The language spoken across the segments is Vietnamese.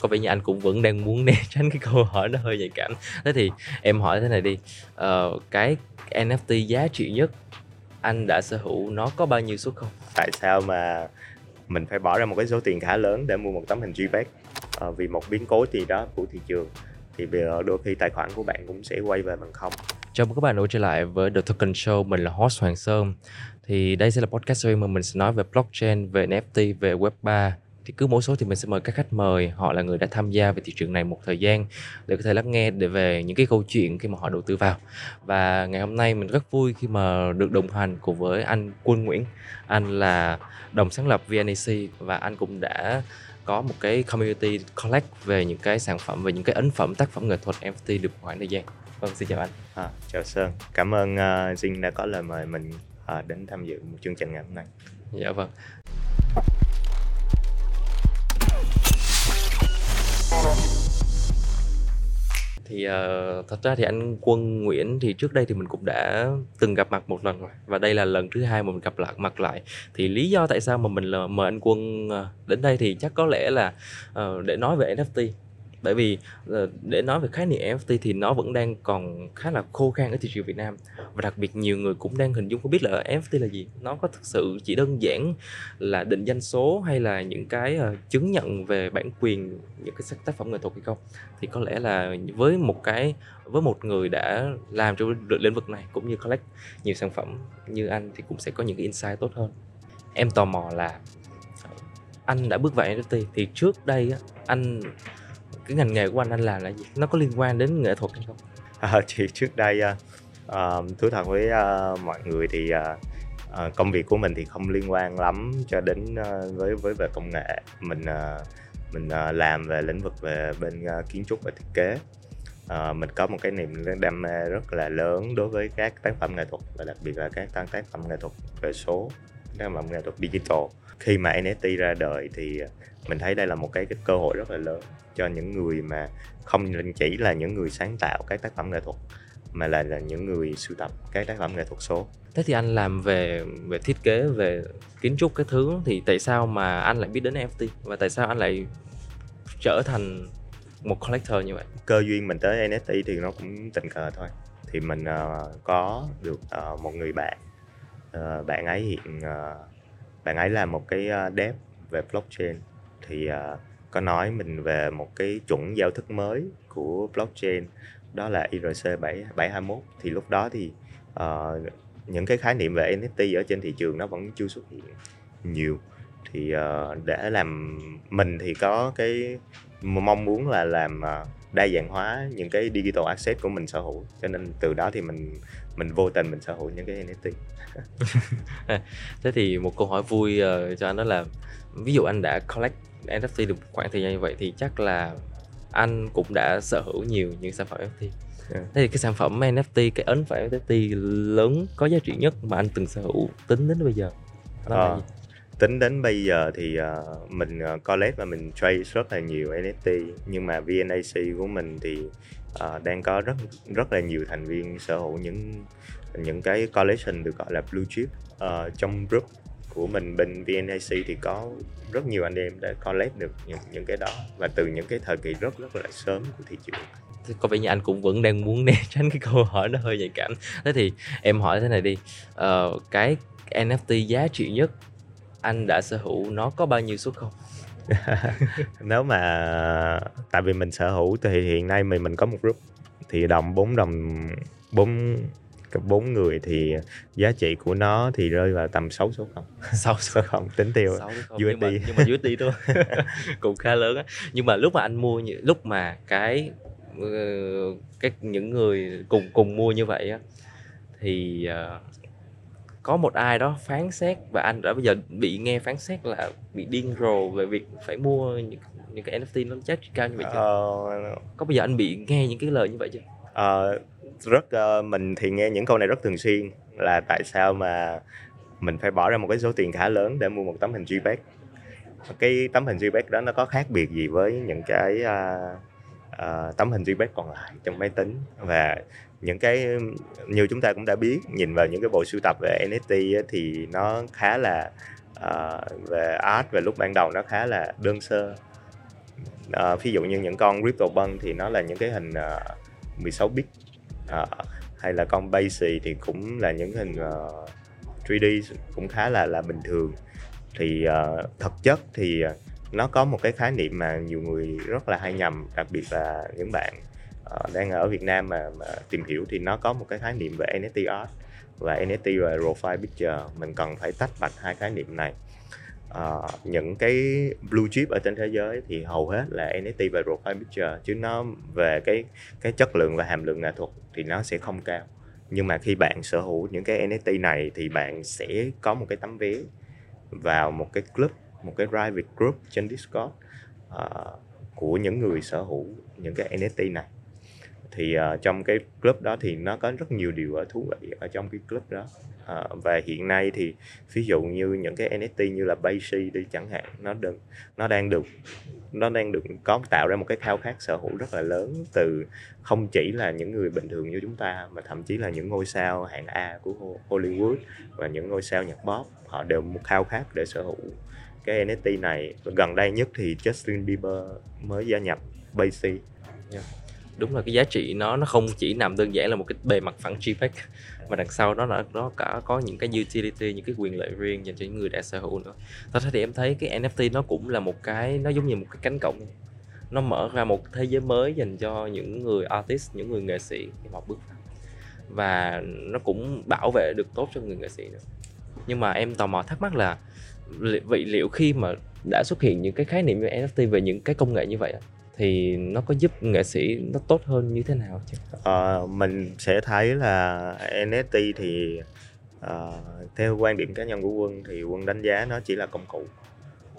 có vẻ như anh cũng vẫn đang muốn né tránh cái câu hỏi nó hơi nhạy cảm. Thế thì em hỏi thế này đi. Ờ, cái NFT giá trị nhất anh đã sở hữu nó có bao nhiêu suất không? Tại sao mà mình phải bỏ ra một cái số tiền khá lớn để mua một tấm hình JPEG ờ, vì một biến cố gì đó của thị trường thì bây giờ đôi khi tài khoản của bạn cũng sẽ quay về bằng không. Chào mừng các bạn đã trở lại với The Token Show, mình là host Hoàng Sơn. Thì đây sẽ là podcast series mà mình sẽ nói về blockchain, về NFT, về Web3 thì cứ mỗi số thì mình sẽ mời các khách mời họ là người đã tham gia về thị trường này một thời gian để có thể lắng nghe để về những cái câu chuyện khi mà họ đầu tư vào. Và ngày hôm nay mình rất vui khi mà được đồng hành cùng với anh Quân Nguyễn. Anh là đồng sáng lập VNAC và anh cũng đã có một cái community collect về những cái sản phẩm về những cái ấn phẩm tác phẩm nghệ thuật NFT được khoảng thời gian. Vâng xin chào anh. À, chào Sơn. Cảm ơn uh, Jin đã có lời mời mình uh, đến tham dự một chương trình ngày hôm nay. Dạ vâng thì uh, thật ra thì anh Quân Nguyễn thì trước đây thì mình cũng đã từng gặp mặt một lần rồi. Và đây là lần thứ hai mà mình gặp lại mặt lại. Thì lý do tại sao mà mình là mời anh Quân ờ, đến đây thì chắc có lẽ là uh, để nói về NFT bởi vì ờ, để nói về khái niệm NFT thì nó vẫn đang còn khá là khô khan ở thị trường Việt Nam. Và đặc biệt nhiều người cũng đang hình dung không biết là NFT là gì. Nó có thực sự chỉ đơn giản là định danh số hay là những cái ờ, chứng nhận về bản quyền, những cái tác phẩm nghệ thuật hay không? Thì có lẽ là với một cái, với một người đã làm trong lĩnh vực này cũng như collect nhiều sản phẩm như anh thì cũng sẽ có những cái insight tốt hơn. Em tò mò là anh đã bước vào NFT thì trước đây anh cái ngành nghề của anh anh làm là gì? Nó có liên quan đến nghệ thuật hay không? À, thì trước đây uh, thú thật với uh, mọi người thì uh, công việc của mình thì không liên quan lắm cho đến uh, với với về công nghệ. Mình uh, mình uh, làm về lĩnh vực về bên uh, kiến trúc và thiết kế. Uh, mình có một cái niềm đam mê rất là lớn đối với các tác phẩm nghệ thuật và đặc biệt là các tác phẩm nghệ thuật về số tác phẩm nghệ thuật digital khi mà NFT ra đời thì mình thấy đây là một cái, cái cơ hội rất là lớn cho những người mà không chỉ là những người sáng tạo các tác phẩm nghệ thuật mà là là những người sưu tập các tác phẩm nghệ thuật số. Thế thì anh làm về về thiết kế về kiến trúc cái thứ thì tại sao mà anh lại biết đến NFT và tại sao anh lại trở thành một collector như vậy? Cơ duyên mình tới NFT thì nó cũng tình cờ thôi. Thì mình uh, có được uh, một người bạn uh, bạn ấy hiện uh, bạn ấy là một cái ờ, dev về blockchain thì uh, có nói mình về một cái chuẩn giao thức mới của blockchain đó là IRC 721 thì lúc đó thì uh, những cái khái niệm về NFT ở trên thị trường nó vẫn chưa xuất hiện nhiều. Thì uh, để làm mình thì có cái mong muốn là làm uh, đa dạng hóa những cái digital asset của mình sở hữu. Cho nên từ đó thì mình mình vô tình mình sở hữu những cái NFT. Thế thì một câu hỏi vui uh, cho anh đó là ví dụ anh đã collect NFT được khoảng thời gian như vậy thì chắc là anh cũng đã sở hữu nhiều những sản phẩm NFT Yeah. Thế thì cái sản phẩm NFT, cái ấn phẩm NFT lớn có giá trị nhất mà anh từng sở hữu tính đến bây giờ? Đó à, tính đến bây giờ thì uh, mình uh, collect và mình trade rất là nhiều NFT nhưng mà VNAC của mình thì uh, đang có rất rất là nhiều thành viên sở hữu những những cái collection được gọi là blue chip. Uh, trong group của mình bên VNAC thì có rất nhiều anh em đã collect được những những cái đó. Và từ những cái thời kỳ rất rất là sớm của thị trường. Có vẻ như anh cũng vẫn đang muốn né tránh cái câu hỏi nó hơi nhạy cảm. Thế thì em hỏi thế này đi. Uh, cái NFT giá trị nhất anh đã sở hữu nó có bao nhiêu suất không? Nếu mà tại vì mình sở hữu thì hiện nay mình mình có một group thì đồng bốn đồng bốn bốn người thì giá trị của nó thì rơi vào tầm 6 số không? 6 số không? Tính tiêu. USD nhưng mà, nhưng mà USD thôi. Cũng khá lớn á. Nhưng mà lúc mà anh mua lúc mà cái ờ, các những người cùng cùng mua như vậy á thì uh, có một ai đó phán xét và anh đã bây giờ bị nghe phán xét là bị điên rồ về việc phải mua những những cái NFT nó giá trị cao như vậy chưa? Uh, có bây giờ anh bị nghe những cái lời như vậy chưa? Uh, rất uh, mình thì nghe những câu này rất thường xuyên là tại sao mà mình phải bỏ ra một cái số tiền khá lớn để mua một tấm hình JPEG cái tấm hình JPEG đó nó có khác biệt gì với những cái uh, uh, tấm hình JPEG còn lại trong máy tính và những cái như chúng ta cũng đã biết nhìn vào những cái bộ sưu tập về NFT thì nó khá là uh, về art về lúc ban đầu nó khá là đơn sơ. Uh, ví dụ như những con crypto băng thì nó là những cái hình ờ, uh, 16 bit uh, hay là con Basic thì cũng là những hình uh, 3D cũng khá là là bình thường. Thì uh, thực chất thì nó có một cái khái niệm mà nhiều người rất là hay nhầm đặc biệt là những bạn uh, đang ở Việt Nam mà, mà tìm hiểu thì nó có một cái khái niệm về NFT art và NFT và profile picture. Mình cần phải tách bạch hai khái niệm này. Uh, những cái blue chip ở trên thế giới thì hầu hết là NFT và profile picture chứ nó về cái cái chất lượng và hàm lượng nghệ thuật thì nó sẽ không cao. Nhưng mà khi bạn sở hữu những cái NFT này thì bạn sẽ có một cái tấm vé vào một cái club một cái private group trên Discord uh, của những người sở hữu những cái NFT này thì uh, trong cái club đó thì nó có rất nhiều điều thú vị ở trong cái club đó. Uh, và hiện nay thì ví dụ như những cái NFT như là Baysi đi chẳng hạn nó được nó đang được nó đang được có tạo ra một cái khao khát sở hữu rất là lớn từ không chỉ là những người bình thường như chúng ta mà thậm chí là những ngôi sao hạng A của Hollywood và những ngôi sao nhạc pop họ đều một khao khát để sở hữu cái NFT này. Gần đây nhất thì Justin Bieber mới gia nhập Baysi yeah đúng là cái giá trị nó nó không chỉ nằm đơn giản là một cái bề mặt phẳng JPEG mà đằng sau đó là nó cả có những cái utility, những cái quyền lợi riêng dành cho những người đã sở hữu nữa. Thật ra thì em thấy cái NFT nó cũng là một cái, nó giống như một cái cánh cổng. Nó mở ra một thế giới mới dành cho những người artist, những người nghệ sĩ khi họ bước vào. Và nó cũng bảo vệ được tốt cho người nghệ sĩ nữa. Nhưng mà em tò mò thắc mắc là vậy liệu khi mà đã xuất hiện những cái khái niệm như NFT về những cái công nghệ như vậy thì nó có giúp nghệ sĩ nó tốt hơn như thế nào chứ? À, mình sẽ thấy là NFT thì à, theo quan điểm cá nhân của quân thì quân đánh giá nó chỉ là công cụ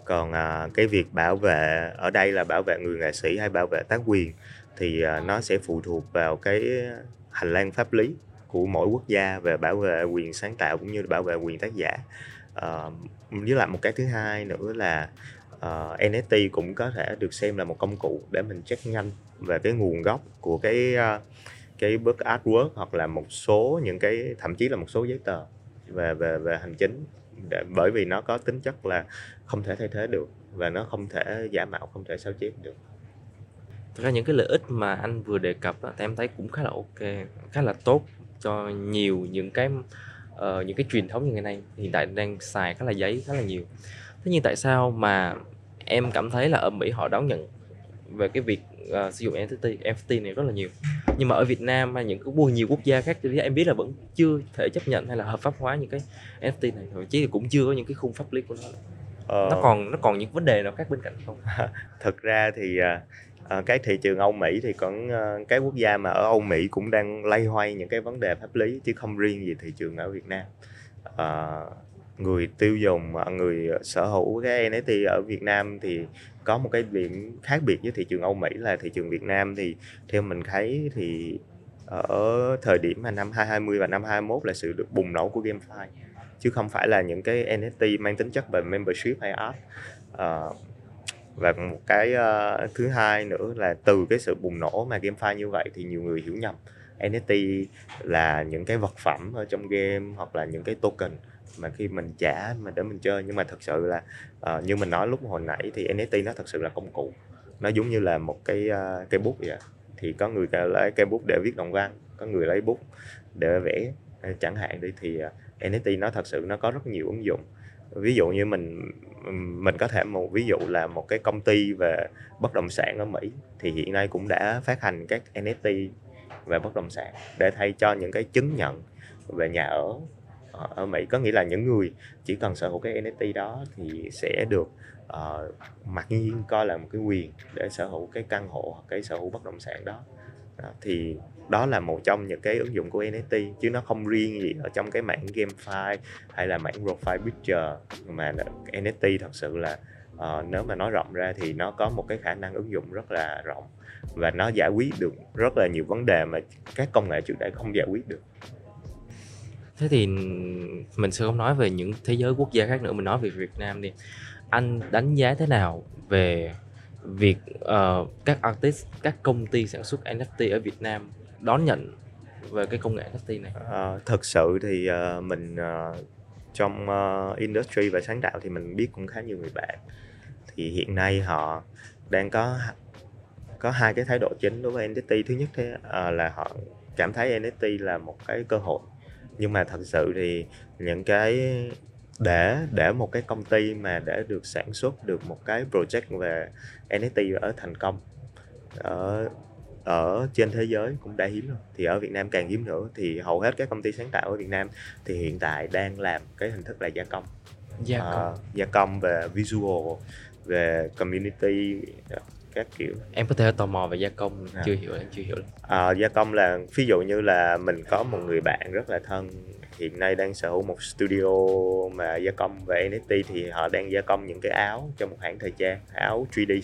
còn à, cái việc bảo vệ ở đây là bảo vệ người nghệ sĩ hay bảo vệ tác quyền thì à, nó sẽ phụ thuộc vào cái hành lang pháp lý của mỗi quốc gia về bảo vệ quyền sáng tạo cũng như bảo vệ quyền tác giả à, với lại một cái thứ hai nữa là Ờ, uh, NFT cũng có thể được xem là một công cụ để mình check nhanh về cái nguồn gốc của cái uh, cái bức artwork hoặc là một số những cái thậm chí là một số giấy tờ về về về hành chính để, bởi vì nó có tính chất là không thể thay thế được và nó không thể giả mạo không thể sao chép được. Thật ra những cái lợi ích mà anh vừa đề cập thì em thấy cũng khá là ok khá là tốt cho nhiều những cái uh, những cái truyền thống như ngày nay. Hiện tại đang xài khá là giấy khá là nhiều thế nhưng tại sao mà em cảm thấy là ở Mỹ họ đón nhận về cái việc uh, sử dụng NFT NFT này rất là nhiều? Nhưng mà ở Việt Nam hay những cái nhiều quốc gia khác thì em biết là vẫn chưa thể chấp nhận hay là hợp pháp hóa những cái NFT này thậm chí cũng chưa có những cái khung pháp lý của nó. Ờ... nó còn nó còn những vấn đề nào khác bên cạnh không? Thực ra thì uh, cái thị trường Âu Mỹ thì còn uh, cái quốc gia mà ở Âu Mỹ cũng đang lay hoay những cái vấn đề pháp lý chứ không riêng gì thị trường ở Việt Nam. Uh, người tiêu dùng người ờ, sở hữu cái NFT ở Việt Nam thì có một cái điểm khác biệt với thị trường Âu Mỹ là thị trường Việt Nam thì theo mình thấy thì ở thời điểm mà năm 2020 và năm 2021 là sự được bùng nổ của GameFi chứ không phải là những cái NFT mang tính chất về membership hay art. À, và một cái uh, thứ hai nữa là từ cái sự bùng nổ mà GameFi như vậy thì nhiều người hiểu nhầm NFT là những cái vật phẩm ở trong game hoặc là những cái token mà khi mình trả mà để mình chơi. Nhưng mà thật sự là uh, như mình nói lúc hồi nãy thì NFT nó thật sự là công cụ. Nó giống như là một cái uh, cây bút vậy thì có người lấy cây bút để viết đồng văn có người lấy bút để vẽ. Ờ, chẳng hạn đi thì uh, NFT nó thật sự nó có rất nhiều ứng dụng. Ví dụ như mình mình có thể một ví dụ là một cái công ty về bất động sản ở Mỹ thì hiện nay cũng đã phát hành các NFT về bất động sản để thay cho những cái chứng nhận về nhà ở. Ờ, ở Mỹ có nghĩa là những người chỉ cần sở hữu cái NFT đó thì sẽ được uh, mặc nhiên coi là một cái quyền để sở hữu cái căn hộ hoặc cái sở hữu bất động sản đó. đó thì đó là một trong những cái ứng dụng của NFT chứ nó không riêng gì ở trong cái mảng GameFi hay là mảng profile picture mà NFT thật sự là uh, nếu mà nói rộng ra thì nó có một cái khả năng ứng dụng rất là rộng và nó giải quyết được rất là nhiều vấn đề mà các công nghệ trước đây không giải quyết được thế thì mình sẽ không nói về những thế giới quốc gia khác nữa mình nói về Việt Nam đi. Anh đánh giá thế nào về việc uh, các artist các công ty sản xuất NFT ở Việt Nam đón nhận về cái công nghệ NFT này? Uh, thật sự thì uh, mình uh, trong uh, industry và sáng tạo thì mình biết cũng khá nhiều người bạn. Thì hiện nay họ đang có có hai cái thái độ chính đối với NFT thứ nhất thế uh, là họ cảm thấy NFT là một cái cơ hội nhưng mà thật sự thì những cái để để một cái công ty mà để được sản xuất được một cái project về NFT ở thành công ở ở trên thế giới cũng đã hiếm rồi. Thì ở Việt Nam càng hiếm nữa. Thì hầu hết các công ty sáng tạo ở Việt Nam thì hiện tại đang làm cái hình thức là gia công. Gia công. uh, gia công về visual về community các kiểu. Em có thể tò mò về gia công À. chưa hiểu em chưa hiểu uh, gia công là ví dụ như là mình có một người bạn rất là thân hiện nay đang sở hữu một studio mà gia công về NFT thì họ đang gia công những cái áo cho một hãng thời trang áo 3D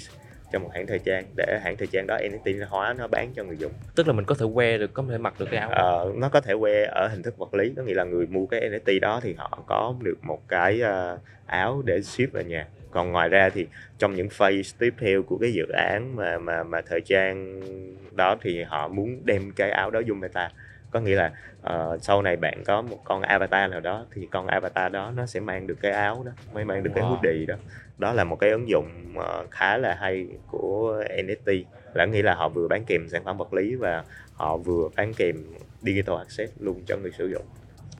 cho một hãng thời trang. Để hãng thời trang đó NFT hóa nó bán cho người dùng. Tức là mình có thể wear được có thể mặc được cái áo Ờ, nó có thể que ở hình thức vật lý có nghĩa là người mua cái NFT đó thì họ có được một cái ờ, áo để ship về nhà còn ngoài ra thì trong những phase tiếp theo của cái dự án mà mà mà thời trang đó thì họ muốn đem cái áo đó vô meta. Có nghĩa là ờ, sau này bạn có một con avatar nào đó thì con avatar đó nó sẽ mang được cái áo đó mới mang được cái Wow. hoodie đó. Đó là một cái ứng dụng ờ, khá là hay của NFT là nghĩa là họ vừa bán kèm sản phẩm vật lý và họ vừa bán kèm digital access luôn cho người sử dụng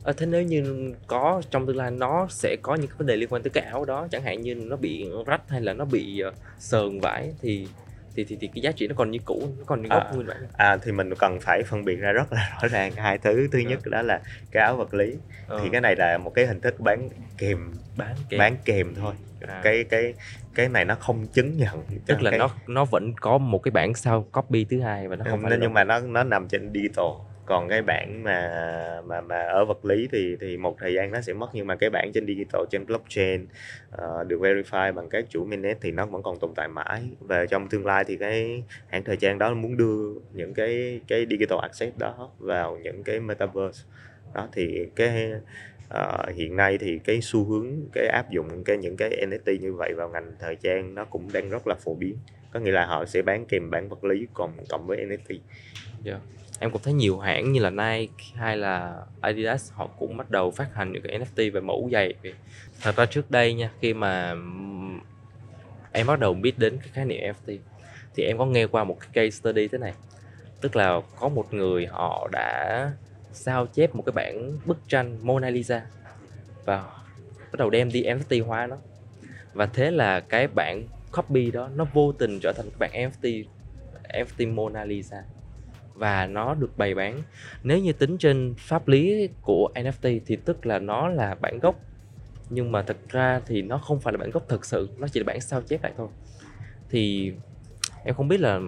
Ờ, thế nếu như có trong tương lai nó sẽ có những cái vấn đề liên quan tới cái áo đó chẳng hạn như nó bị rách hay là nó bị ờ, sờn vải thì thì thì, thì cái giá trị nó còn như cũ nó còn như gốc À. nguyên bản à thì mình cần phải phân biệt ra rất là rõ ràng hai thứ. Thứ nhất đó là cái áo vật lý. Ờ, thì cái này là một cái hình thức bán kèm bán kèm. bán kèm thôi. À. cái cái cái này nó không chứng nhận tức là cái, nó nó vẫn có một cái bản sao copy thứ hai và nó không nên nhưng mà nó nó nằm trên digital còn cái bản mà mà mà ở vật lý thì thì một thời gian nó sẽ mất nhưng mà cái bản trên digital trên blockchain uh, được verify bằng các chủ mainnet thì nó vẫn còn tồn tại mãi. Và trong tương lai thì cái hãng thời trang đó muốn đưa những cái cái digital access đó vào những cái metaverse. Đó thì cái uh, hiện nay thì cái xu hướng cái áp dụng cái những cái NFT như vậy vào ngành thời trang nó cũng đang rất là phổ biến. Có nghĩa là họ sẽ bán kèm bản vật lý còn cộng với NFT dạ em cũng thấy nhiều hãng như là Nike hay là Adidas, họ cũng bắt đầu phát hành những cái NFT về mẫu giày. Thật ra trước đây nha, khi mà em bắt đầu biết đến cái khái niệm NFT thì em có nghe qua một cái case study thế này. Tức là có một người họ đã sao chép một cái bản bức tranh Mona Lisa và bắt đầu đem đi NFT hóa nó. Và thế là cái bản copy đó nó vô tình trở thành cái bản NFT NFT Mona Lisa và nó được bày bán. Nếu như tính trên pháp lý của NFT thì tức là nó là bản gốc nhưng mà thật ra thì nó không phải là bản gốc thực sự nó chỉ là bản sao chép lại thôi. Thì em không biết là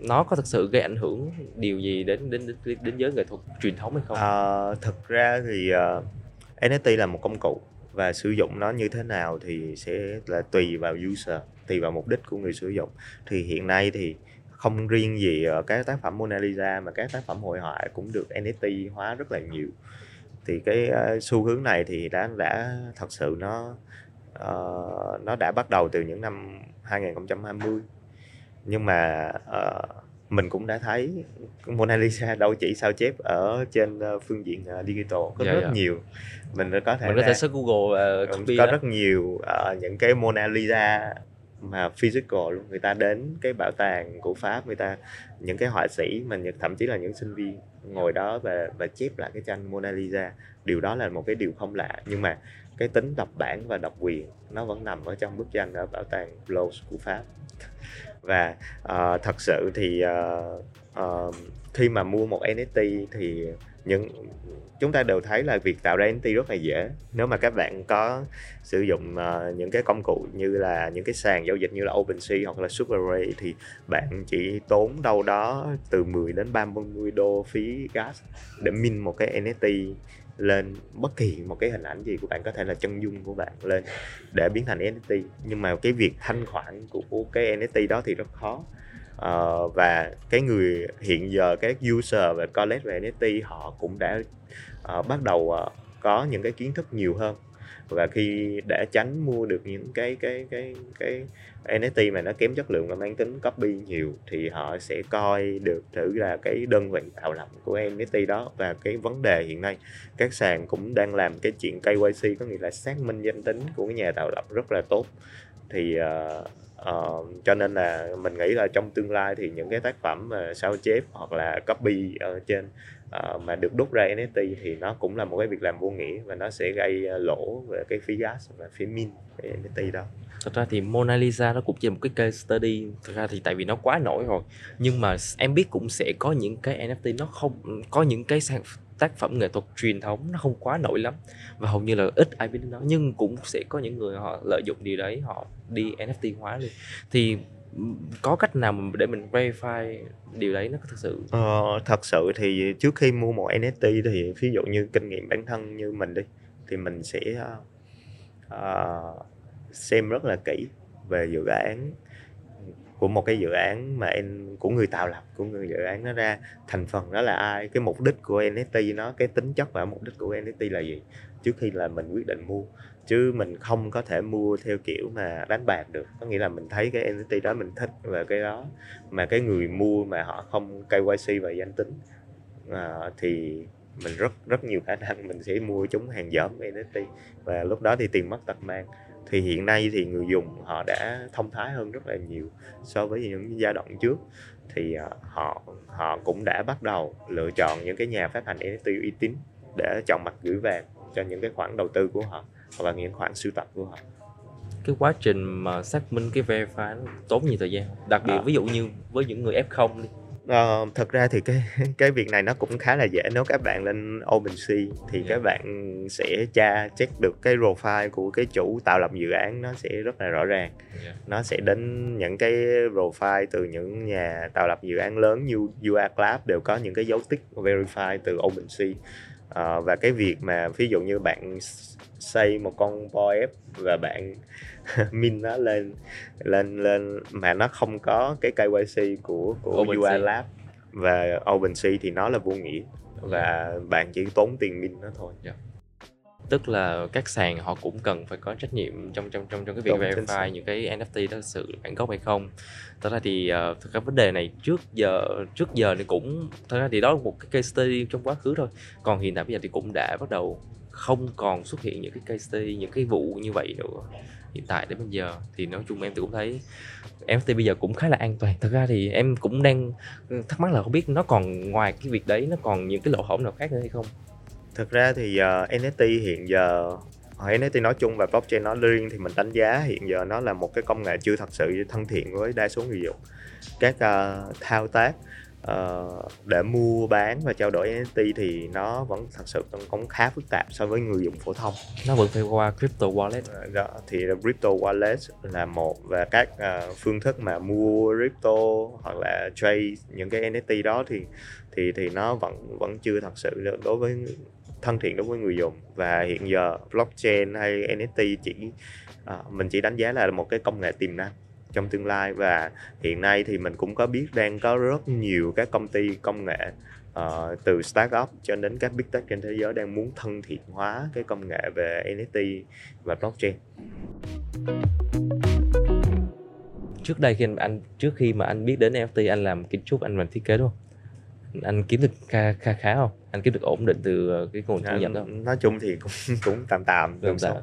nó có thực sự gây ảnh hưởng điều gì đến đến đến, đến giới nghệ thuật truyền thống hay không? À, thực ra thì à, uh, NFT là một công cụ và sử dụng nó như thế nào thì sẽ là tùy vào user, tùy vào mục đích của người sử dụng. Thì hiện nay thì không riêng gì ờ, các tác phẩm Mona Lisa mà các tác phẩm hội họa cũng được NFT hóa rất là nhiều. Thì cái ờ, xu hướng này thì đã đã thật sự nó ờ, nó đã bắt đầu từ những năm 2020 nhưng mà ờ, mình cũng đã thấy Mona Lisa đâu chỉ sao chép ở trên phương diện digital có Dạ, rất dạ. nhiều mình có thể mình có thể search Google uh, có đó. rất nhiều ờ, những cái Mona Lisa mà physical luôn. Người ta đến cái bảo tàng của Pháp người ta những cái họa sĩ mà thậm chí là những sinh viên ngồi đó và và chép lại cái tranh Mona Lisa điều đó là một cái điều không lạ. Nhưng mà cái tính độc bản và độc quyền nó vẫn nằm ở trong bức tranh ở bảo tàng Louvre của Pháp. Và uh, thật sự thì uh, uh, khi mà mua một NFT thì những chúng ta đều thấy là việc tạo ra NFT rất là dễ. Nếu mà các bạn có sử dụng uh, những cái công cụ như là những cái sàn giao dịch như là OpenSea hoặc là SuperRay thì bạn chỉ tốn đâu đó từ 10 đến 30 đô phí gas để min một cái NFT lên bất kỳ một cái hình ảnh gì của bạn. Có thể là chân dung của bạn lên để biến thành NFT nhưng mà cái việc thanh khoản của cái NFT đó thì rất khó uh, và cái người hiện giờ các user và collect về NFT họ cũng đã uh, bắt đầu uh, có những cái kiến thức nhiều hơn. Và khi để tránh mua được những cái cái cái cái NFT mà nó kém chất lượng và mang tính copy nhiều thì họ sẽ coi được thử là cái đơn vị tạo lập của NFT đó và cái vấn đề hiện nay. Các sàn cũng đang làm cái chuyện KYC có nghĩa là xác minh danh tính của cái nhà tạo lập rất là tốt. Thì uh, uh, cho nên là mình nghĩ là trong tương lai thì những cái tác phẩm mà sao chép hoặc là copy ở trên uh, mà được đúc ra NFT thì nó cũng là một cái việc làm vô nghĩa và nó sẽ gây lỗ về cái phí gas và phí min cái NFT đó. Thật ra thì Mona Lisa nó cũng chỉ một cái case study. Thật ra thì tại vì nó quá nổi rồi. Nhưng mà em biết cũng sẽ có những cái NFT nó không có những cái sản tác phẩm nghệ thuật truyền thống nó không quá nổi lắm. Và hầu như là ít ai biết đến nó nhưng cũng sẽ có những người họ lợi dụng điều đấy họ đi NFT hóa đi thì có cách nào để mình verify điều đấy nó có thực sự? Ờ, thật sự thì trước khi mua một NFT thì ví dụ như kinh nghiệm bản thân như mình đi thì mình sẽ uh, xem rất là kỹ về dự án của một cái dự án mà em của người tạo lập của người dự án nó ra thành phần đó là ai cái mục đích của NFT nó cái tính chất và mục đích của NFT là gì? Trước khi là mình quyết định mua chứ mình không có thể mua theo kiểu mà đánh bạc được. Có nghĩa là mình thấy cái NFT đó mình thích về cái đó mà cái người mua mà họ không KYC và danh tính à, thì mình rất rất nhiều khả năng mình sẽ mua chúng hàng dởm NFT và lúc đó thì tiền mất tật mang thì hiện nay thì người dùng họ đã thông thái hơn rất là nhiều so với những giai đoạn trước thì à, họ họ cũng đã bắt đầu lựa chọn những cái nhà phát hành NFT uy tín để chọn mặt gửi vàng cho những cái khoản đầu tư của họ là những khoản sưu tập của họ cái quá trình mà xác minh cái verify nó tốn nhiều thời gian đặc biệt à. ví dụ như với những người F0 đi Ờ, thật ra thì cái cái việc này nó cũng khá là dễ nếu các bạn lên OpenSea thì yeah. các bạn sẽ tra check được cái profile của cái chủ tạo lập dự án nó sẽ rất là rõ ràng. Yeah. Nó sẽ đến những cái profile từ những nhà tạo lập dự án lớn như UA Club đều có những cái dấu tích verify từ OpenSea. Uh, và cái việc mà ví dụ như bạn xây một con boy và bạn min nó lên lên lên mà nó không có cái KYC của của Open UI Lab và OpenSea thì nó là vô nghĩa và bạn chỉ tốn tiền min nó thôi. Yeah. Dạ. Tức là các sàn họ cũng cần phải có trách nhiệm trong trong trong trong cái việc Đúng, verify những cái NFT đó sự bản gốc hay không. Thật ra thì uh, thực ra vấn đề này trước giờ trước giờ thì cũng thật ra thì đó là một cái case study trong quá khứ thôi. Còn hiện tại bây giờ thì cũng đã bắt đầu không còn xuất hiện những cái case study những cái vụ như vậy nữa hiện tại đến bây giờ. Thì nói chung em cũng thấy NFT bây giờ cũng khá là an toàn. Thật ra thì em cũng đang thắc mắc là không biết nó còn ngoài cái việc đấy nó còn những cái lỗ hổng nào khác nữa hay không? Thực ra thì ờ, uh, NFT hiện giờ ờ, NFT nói chung và blockchain nói riêng thì mình đánh giá hiện giờ nó là một cái công nghệ chưa thật sự thân thiện với đa số người dùng. Các uh, thao tác uh, để mua bán và trao đổi NFT thì nó vẫn thật sự cũng khá phức tạp so với người dùng phổ thông. Nó vẫn phải qua crypto wallet. Uh, đó thì crypto wallet là một và các uh, phương thức mà mua crypto hoặc là trade những cái NFT đó thì thì thì nó vẫn vẫn chưa thật sự đối với thân thiện đối với người dùng. Và hiện giờ blockchain hay NFT chỉ uh, mình chỉ đánh giá là một cái công nghệ tiềm năng trong tương lai và hiện nay thì mình cũng có biết đang có rất nhiều các công ty công nghệ uh, từ startup cho đến các big tech trên thế giới đang muốn thân thiện hóa cái công nghệ về NFT và blockchain. Trước đây khi anh, trước khi mà anh biết đến NFT anh làm kiến trúc anh làm thiết kế đúng không? anh kiếm được kha khá khá không? Anh kiếm được ổn định từ ờ, cái nguồn thu nhập đó. Nói chung thì cũng cũng tạm tạm. Tạm tạm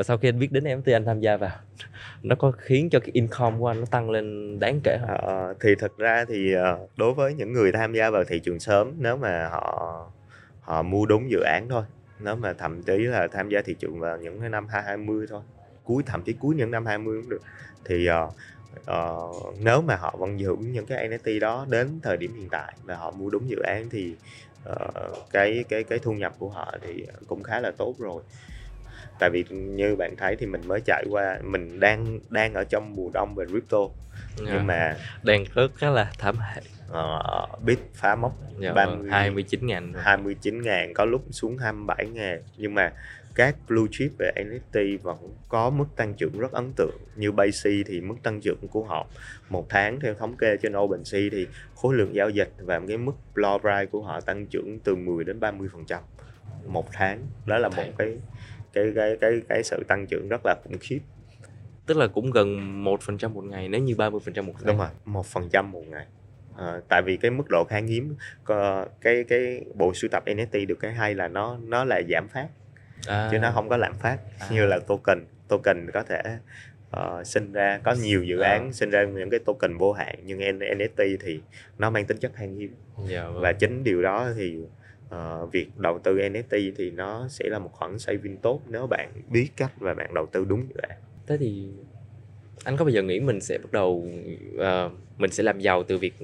và sau khi anh biết đến em thì anh tham gia vào nó có khiến cho cái income của anh nó tăng lên đáng kể không? À, thì thật ra thì ờ, đối với những người tham gia vào thị trường sớm nếu mà họ họ mua đúng dự án thôi nếu mà thậm chí là tham gia thị trường vào những cái năm 2020 thôi cuối thậm chí cuối những năm 20 cũng được thì uh, uh, nếu mà họ vẫn giữ những cái NFT đó đến thời điểm hiện tại và họ mua đúng dự án thì uh, cái cái cái thu nhập của họ thì cũng khá là tốt rồi tại vì như bạn thấy thì mình mới trải qua mình đang đang ở trong mùa đông về crypto. Nhưng yeah. mà đang rất khá là thảm hại. Uh, bit phá mốc dạ, 30, vâng, 29 ngàn 29 ngàn có lúc xuống 27 ngàn. Nhưng mà các blue chip về NFT vẫn có mức tăng trưởng rất ấn tượng. Như Base thì mức tăng trưởng của họ một tháng theo thống kê trên OpenSea thì khối lượng giao dịch và cái mức floor price của họ tăng trưởng từ 10 đến 30 phần trăm một tháng. Đó là một cái cái cái cái cái sự tăng trưởng rất là khủng khiếp tức là cũng gần một phần trăm một ngày nếu như 30 phần trăm một ngày đúng rồi một phần trăm một ngày à, tại vì cái mức độ khan hiếm cái cái bộ sưu tập NFT được cái hay là nó nó là giảm phát à. chứ nó không có lạm phát à. như là token token có thể uh, sinh ra có nhiều dự À. án sinh ra những cái token vô hạn nhưng NFT thì nó mang tính chất khan hiếm dạ vâng. và chính điều đó thì ờ, việc đầu tư NFT thì nó sẽ là một khoản saving tốt nếu bạn biết cách và bạn đầu tư đúng dự án thế thì anh có bao giờ nghĩ mình sẽ bắt đầu ờ, mình sẽ làm giàu từ việc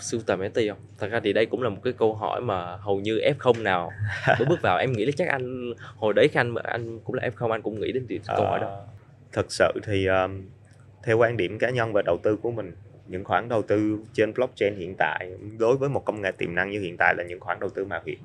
sưu tầm NFT không? Thật ra thì đây cũng là một cái câu hỏi mà hầu như F0 nào mới bước vào em nghĩ là chắc anh hồi đấy khi anh anh cũng là F0 anh cũng nghĩ đến câu hỏi đó. Ờ, thực sự thì um, theo quan điểm cá nhân và đầu tư của mình những khoản đầu tư trên blockchain hiện tại đối với một công nghệ tiềm năng như hiện tại là những khoản đầu tư mạo hiểm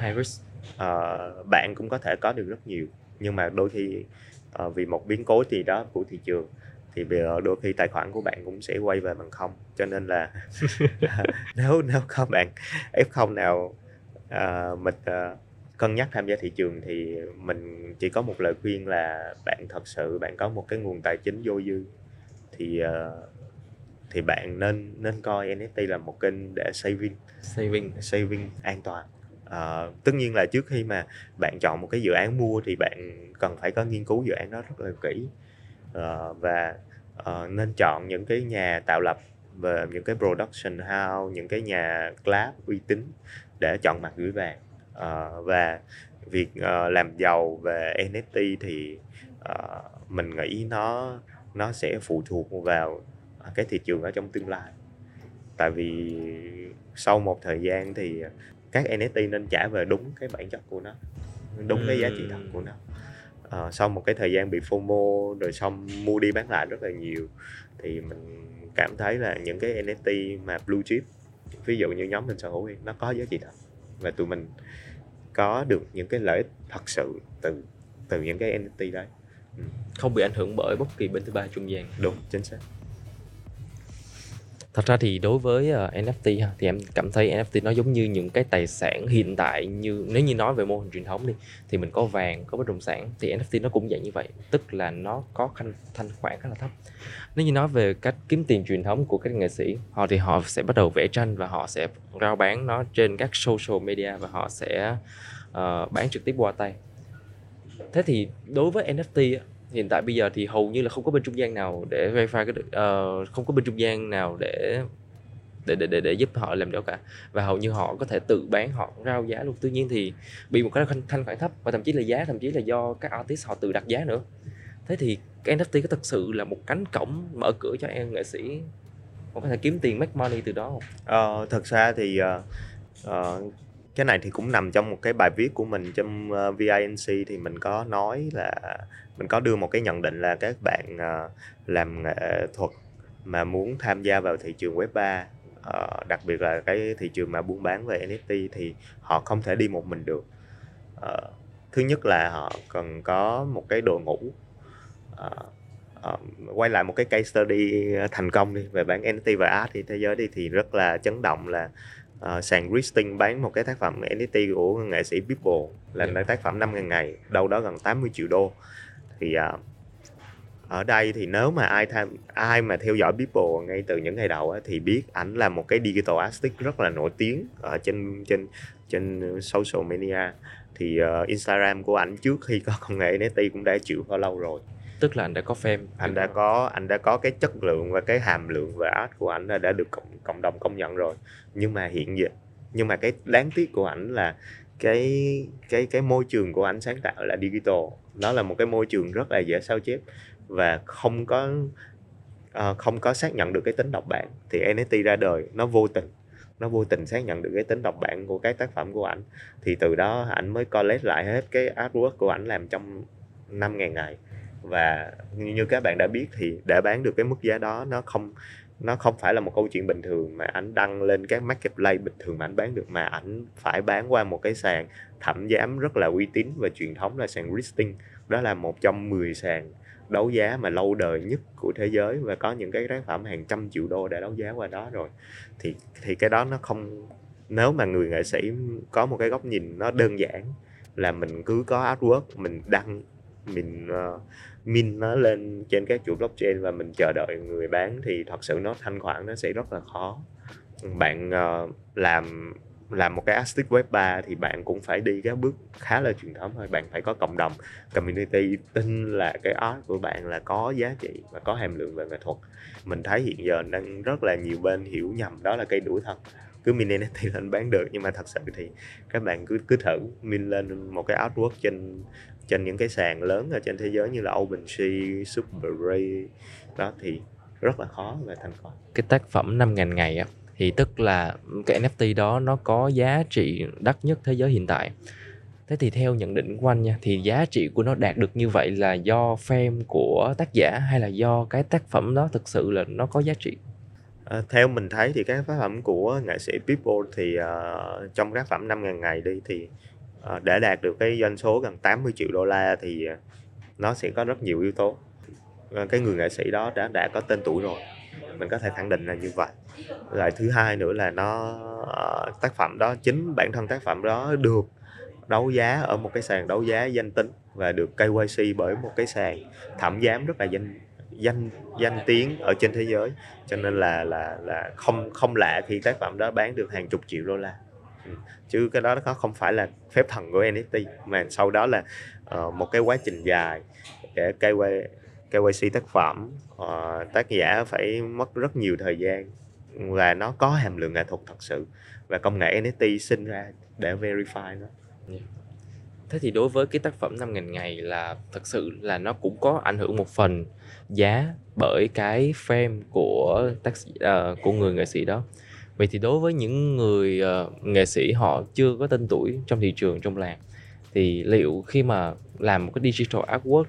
High risk. Ờ, bạn cũng có thể có được rất nhiều nhưng mà đôi khi ờ, vì một biến cố gì đó của thị trường thì đôi khi tài khoản của bạn cũng sẽ quay về bằng không cho nên là nếu nếu có bạn F0 nào ờ, mình ờ, cân nhắc tham gia thị trường thì mình chỉ có một lời khuyên là bạn thật sự bạn có một cái nguồn tài chính vô dư thì ờ, thì bạn nên nên coi NFT là một kênh để saving Saving. saving an toàn. Ờ, tất nhiên là trước khi mà bạn chọn một cái dự án mua thì bạn cần phải có nghiên cứu dự án đó rất là kỹ. Ờ, và ờ, nên chọn những cái nhà tạo lập về những cái production house những cái nhà collab uy tín để chọn mặt gửi vàng Ờ, và việc ờ, làm giàu về NFT thì ờ, mình nghĩ nó nó sẽ phụ thuộc vào cái thị trường ở trong tương lai. Tại vì sau một thời gian thì các NFT nên trả về đúng cái bản chất của nó đúng cái giá trị thật của nó. Ờ, sau một cái thời gian bị FOMO rồi xong mua đi bán lại rất là nhiều thì mình cảm thấy là những cái NFT mà blue chip ví dụ như nhóm mình sở hữu nó có giá trị thật. Và tụi mình có được những cái lợi ích thật sự từ từ những cái NFT đấy. Không bị ảnh hưởng bởi bất kỳ bên thứ ba trung gian. đúng chính xác Thật ra thì đối với ờ, NFT ha, thì em cảm thấy NFT nó giống như những cái tài sản hiện tại như nếu như nói về mô hình truyền thống đi thì mình có vàng, có bất động sản thì NFT nó cũng vậy như vậy, tức là nó có thanh thanh khoản khá là thấp. Nếu như nói về cách kiếm tiền truyền thống của các nghệ sĩ, họ thì họ sẽ bắt đầu vẽ tranh và họ sẽ rao bán nó trên các social media và họ sẽ uh, bán trực tiếp qua tay. Thế thì đối với NFT hiện tại bây giờ thì hầu như là không có bên trung gian nào để verify cái uh, không có bên trung gian nào để để để để, để giúp họ làm điều cả. Và hầu như họ có thể tự bán họ rao giá luôn. Tuy nhiên thì bị một cái thanh- thanh khoản thấp và thậm chí là giá thậm chí là do các artist họ tự đặt giá nữa. Thế thì cái NFT có thực sự là một cánh cổng mở cửa cho em nghệ sĩ họ có thể kiếm tiền make money từ đó không? Ờ, thật ra thì uh, uh, cái này thì cũng nằm trong một cái bài viết của mình trong uh, VINC thì mình có nói là mình có đưa một cái nhận định là các bạn ờ, làm nghệ thuật mà muốn tham gia vào thị trường web 3 ờ, đặc biệt là cái thị trường mà buôn bán về NFT thì họ không thể đi một mình được Ờ, thứ nhất là họ cần có một cái đội ngũ Ờ, ờ, quay lại một cái case study thành công đi về bán NFT và art thì thế giới đi thì rất là chấn động là ờ, sàn Risting bán một cái tác phẩm NFT của nghệ sĩ Beeple là Yeah. tác phẩm 5.000 ngày đâu đó gần 80 triệu đô thì ờ, ở đây thì nếu mà ai tham ai mà theo dõi Beeple ngay từ những ngày đầu á, thì biết ảnh là một cái digital artist rất là nổi tiếng ở trên trên trên social media. Thì ờ, Instagram của ảnh trước khi có công nghệ NFT cũng đã chịu lâu rồi. Tức là anh đã có fan. Anh đã có anh đã có cái chất lượng và cái hàm lượng về art của ảnh đã được cộng, cộng đồng công nhận rồi. Nhưng mà hiện giờ nhưng mà cái đáng tiếc của ảnh là cái cái cái môi trường của ảnh sáng tạo là digital. Nó là một cái môi trường rất là dễ sao chép và không có uh, không có xác nhận được cái tính độc bản. Thì NFT ra đời nó vô tình nó vô tình xác nhận được cái tính độc bản của các tác phẩm của ảnh. Thì từ đó ảnh mới collect lại hết cái artwork của ảnh làm trong 5.000 ngày. Và như như các bạn đã biết thì để bán được cái mức giá đó nó không nó không phải là một câu chuyện bình thường mà ảnh đăng lên các marketplace bình thường mà ảnh bán được mà ảnh phải bán qua một cái sàn thẩm giám rất là uy tín và truyền thống là sàn listing đó là một trong 10 sàn đấu giá mà lâu đời nhất của thế giới và có những cái tác phẩm hàng trăm triệu đô đã đấu giá qua đó rồi. Thì thì cái đó nó không nếu mà người nghệ sĩ có một cái góc nhìn nó đơn giản là mình cứ có artwork mình đăng mình uh, min nó lên trên các chuỗi blockchain và mình chờ đợi người bán thì thật sự nó thanh khoản nó sẽ rất là khó. Bạn uh, làm làm một cái astic web 3 thì bạn cũng phải đi cái bước khá là truyền thống thôi. Bạn phải có cộng đồng. Community tin là cái art của bạn là có giá trị và có hàm lượng về nghệ thuật. Mình thấy hiện giờ đang rất là nhiều bên hiểu nhầm đó là cây đuổi thân cứ min NFT lên bán được nhưng mà thật sự thì các bạn cứ cứ thử min lên một cái artwork trên trên những cái sàn lớn ở trên thế giới như là OpenSea, SuperRay đó thì rất là khó và thành công. Cái tác phẩm 5.000 ngày á thì tức là cái NFT đó nó có giá trị đắt nhất thế giới hiện tại. Thế thì theo nhận định của anh nha thì giá trị của nó đạt được như vậy là do fan của tác giả hay là do cái tác phẩm đó thực sự là nó có giá trị? À, theo mình thấy thì các tác phẩm của nghệ sĩ People thì uh, trong tác phẩm 5.000 ngày đi thì Ờ, để đạt được cái doanh số gần 80 triệu đô la thì ờ, nó sẽ có rất nhiều yếu tố. Ờ, cái người nghệ sĩ đó đã đã có tên tuổi rồi, mình có thể khẳng định là như vậy. Lại thứ hai nữa là nó tác phẩm đó chính bản thân tác phẩm đó được đấu giá ở một cái sàn đấu giá danh tính và được KYC bởi một cái sàn thẩm giám rất là danh danh danh tiếng ở trên thế giới cho nên là là là không không lạ khi tác phẩm đó bán được hàng chục triệu đô la. Ừ. chứ cái đó nó không phải là phép thần của NFT mà sau đó là uh, một cái quá trình dài. Để KY, KYC tác phẩm uh, tác giả phải mất rất nhiều thời gian và nó có hàm lượng nghệ thuật thật sự và công nghệ NFT sinh ra để verify nó. Yeah thế thì đối với cái tác phẩm năm ngàn ngày là thật sự là nó cũng có ảnh hưởng một phần giá bởi cái frame của tác uh, của người nghệ sĩ đó vậy thì đối với những người uh, nghệ sĩ họ chưa có tên tuổi trong thị trường trong làng thì liệu khi mà làm một cái digital artwork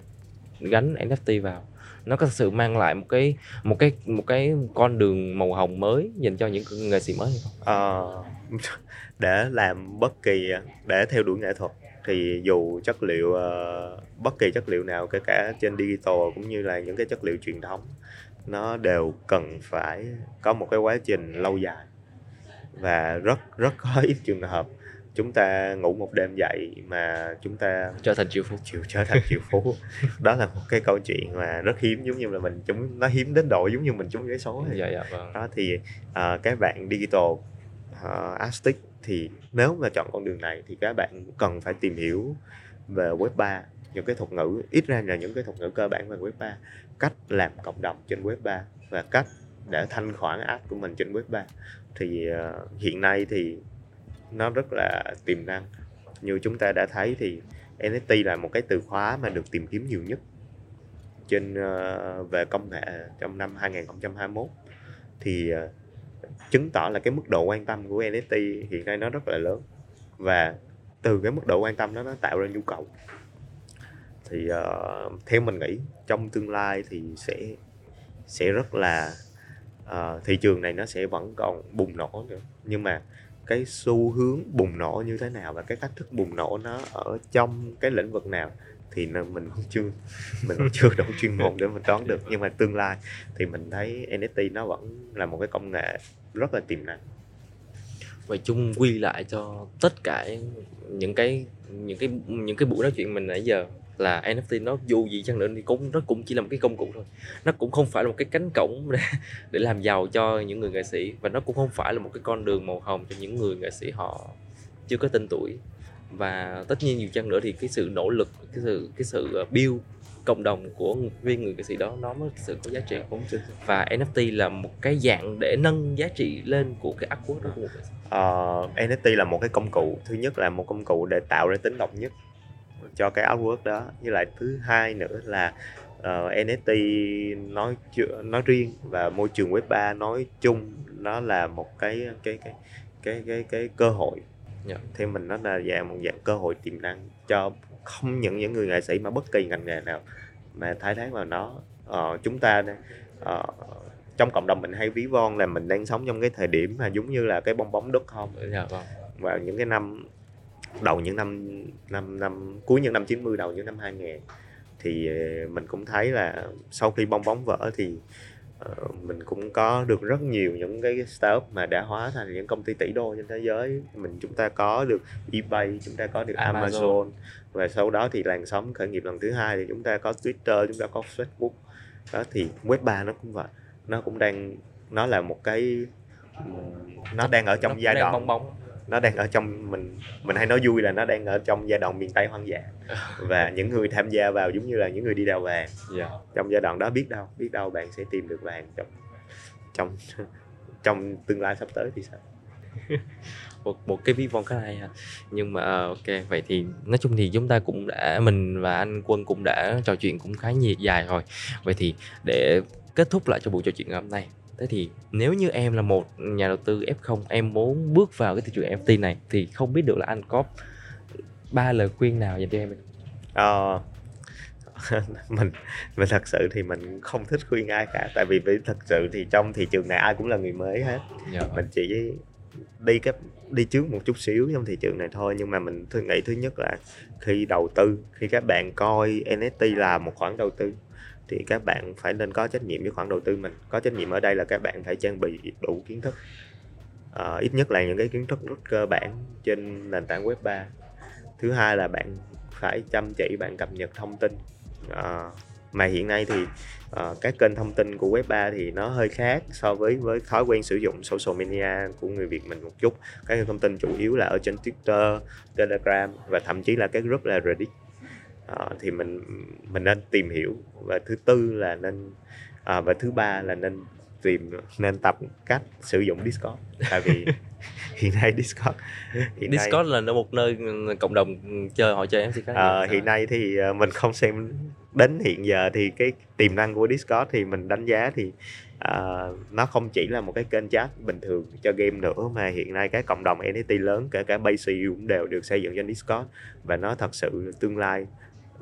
gắn NFT vào nó có thực sự mang lại một cái một cái một cái con đường màu hồng mới dành cho những nghệ sĩ mới hay không? Uh, để làm bất kỳ để theo đuổi nghệ thuật thì dù chất liệu uh, bất kỳ chất liệu nào kể cả trên digital cũng như là những cái chất liệu truyền thống nó đều cần phải có một cái quá trình lâu dài và rất rất có ít trường hợp chúng ta ngủ một đêm dậy mà chúng ta trở thành triệu phú. Chịu trở thành triệu phú. Đó là một cái câu chuyện mà rất hiếm giống như là mình chúng nó hiếm đến độ giống như mình trúng vé số dạ, dạ, vâng. đó thì uh, các bạn digital uh, artistic thì nếu mà chọn con đường này thì các bạn cần phải tìm hiểu về web 3 những cái thuật ngữ. Ít ra là những cái thuật ngữ cơ bản về web 3 cách làm cộng đồng trên web 3 và cách để thanh khoản app của mình trên web 3 thì uh, hiện nay thì nó rất là tiềm năng. Như chúng ta đã thấy thì NFT là một cái từ khóa mà được tìm kiếm nhiều nhất trên uh, về công nghệ trong năm 2021 thì uh, chứng tỏ là cái mức độ quan tâm của NFT hiện nay nó rất là lớn. Và từ cái mức độ quan tâm đó nó tạo ra nhu cầu. Thì uh, theo mình nghĩ trong tương lai thì sẽ sẽ rất là uh, thị trường này nó sẽ vẫn còn bùng nổ nữa. Nhưng mà cái xu hướng bùng nổ như thế nào và cái cách thức bùng nổ nó ở trong cái lĩnh vực nào thì mình cũng chưa mình cũng chưa đủ chuyên môn để mình đoán được. Nhưng mà tương lai thì mình thấy NFT nó vẫn là một cái công nghệ rất là tiềm năng. Và chung quy lại cho tất cả những cái những cái những cái buổi nói chuyện mình nãy giờ là NFT nó dù gì chăng nữa thì cũng nó cũng chỉ là một cái công cụ thôi. Nó cũng không phải là một cái cánh cổng để để làm giàu cho những người nghệ sĩ và nó cũng không phải là một cái con đường màu hồng cho những người nghệ sĩ họ chưa có tên tuổi. Và tất nhiên nhiều chăng nữa thì cái sự nỗ lực cái sự cái sự ờ, build cộng đồng của viên người nghệ sĩ đó nó mới sự có giá trị. Và NFT là một cái dạng để nâng giá trị lên của cái artwork đó uh, ờ, NFT là một cái công cụ thứ nhất là một công cụ để tạo ra tính độc nhất cho cái artwork đó với lại thứ hai nữa là uh, ờ, NFT nói nói riêng và môi trường web 3 nói chung nó là một cái cái cái cái cái cái cơ hội yeah. Dạ. theo mình nó là dạng một dạng cơ hội tiềm năng cho không những những người nghệ sĩ mà bất kỳ ngành nghề nào mà thái thác vào nó ờ, chúng ta ờ, trong cộng đồng mình hay ví von là mình đang sống trong cái thời điểm mà giống như là cái bong bóng đất không dạ, vâng. vào những cái năm đầu những năm năm năm cuối những năm 90 đầu những năm 2000 thì ờ, mình cũng thấy là sau khi bong bóng vỡ thì uh, mình cũng có được rất nhiều những cái startup mà đã hóa thành những công ty tỷ đô trên thế giới. Mình chúng ta có được eBay chúng ta có được Amazon, Amazon. Và sau đó thì làn sóng khởi nghiệp lần thứ hai thì chúng ta có Twitter chúng ta có Facebook. Đó thì web 3 nó cũng vậy. Nó cũng đang nó là một cái nó đang ở trong nó giai đoạn bong bóng nó đang ở trong mình mình hay nói vui là nó đang ở trong giai đoạn miền tây hoang dã. Và những người tham gia vào giống như là những người đi đào vàng. Dạ. Trong giai đoạn đó biết đâu biết đâu bạn sẽ tìm được vàng trong trong trong tương lai sắp tới thì sao? Một một cái ví von khá hay ha. Nhưng mà ờ, ok vậy thì nói chung thì chúng ta cũng đã mình và anh quân cũng đã trò chuyện cũng khá nhiều dài rồi. Vậy thì để kết thúc lại cho buổi trò chuyện ngày hôm nay thế thì nếu như em là một nhà đầu tư F0 em muốn bước vào cái thị trường FT này thì không biết được là anh có ba lời khuyên nào dành cho em Ờ, mình mình thật sự thì mình không thích khuyên ai cả. Tại vì thật sự thì trong thị trường này ai cũng là người mới hết. Dạ mình chỉ đi cái đi trước một chút xíu trong thị trường này thôi. Nhưng mà mình nghĩ thứ nhất là khi đầu tư khi các bạn coi NFT là một khoản đầu tư thì các bạn phải nên có trách nhiệm với khoản đầu tư mình. Có trách nhiệm ở đây là các bạn phải trang bị đủ kiến thức. Ờ, ít nhất là những cái kiến thức rất cơ bản trên nền tảng web 3 thứ hai là bạn phải chăm chỉ bạn cập nhật thông tin. Ờ, mà hiện nay thì uh, các kênh thông tin của web 3 thì nó hơi khác so với với thói quen sử dụng social media của người Việt mình một chút. Các kênh thông tin chủ yếu là ở trên Twitter, Telegram và thậm chí là các group là Reddit. Ờ, thì mình mình nên tìm hiểu. Và thứ tư là nên à, và thứ ba là nên tìm nên tập cách sử dụng Discord. Tại vì hiện nay Discord hiện nay Discord là nó một nơi cộng đồng chơi họ chơi MC khá Ờ, nhiều. hiện nay thì ờ, mình không xem đến hiện giờ thì cái tiềm năng của Discord thì mình đánh giá thì ờ, nó không chỉ là một cái kênh chat bình thường cho game nữa mà hiện nay các cộng đồng NFT lớn kể cả Base cũng đều được xây dựng trên Discord. Và nó thật sự tương lai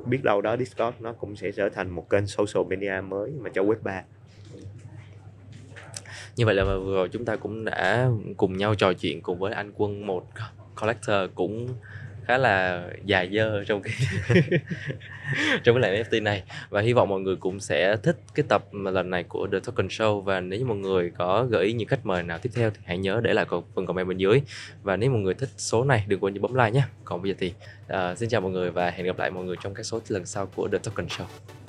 biết đâu đó Discord nó cũng sẽ trở thành một kênh social media mới mà cho web 3 Như vậy là vừa rồi chúng ta cũng đã cùng nhau trò chuyện cùng với anh Quân, một collector cũng khá là dài dơ trong cái trong cái làng NFT này. Và hy vọng mọi người cũng sẽ thích cái tập mà lần này của The Token Show. Và nếu như mọi người có gợi ý những khách mời nào tiếp theo thì hãy nhớ để lại phần comment bên dưới. Và nếu mọi người thích số này đừng quên bấm like nhé. Còn bây giờ thì uh, xin chào mọi người và hẹn gặp lại mọi người trong các số lần sau của The Token Show.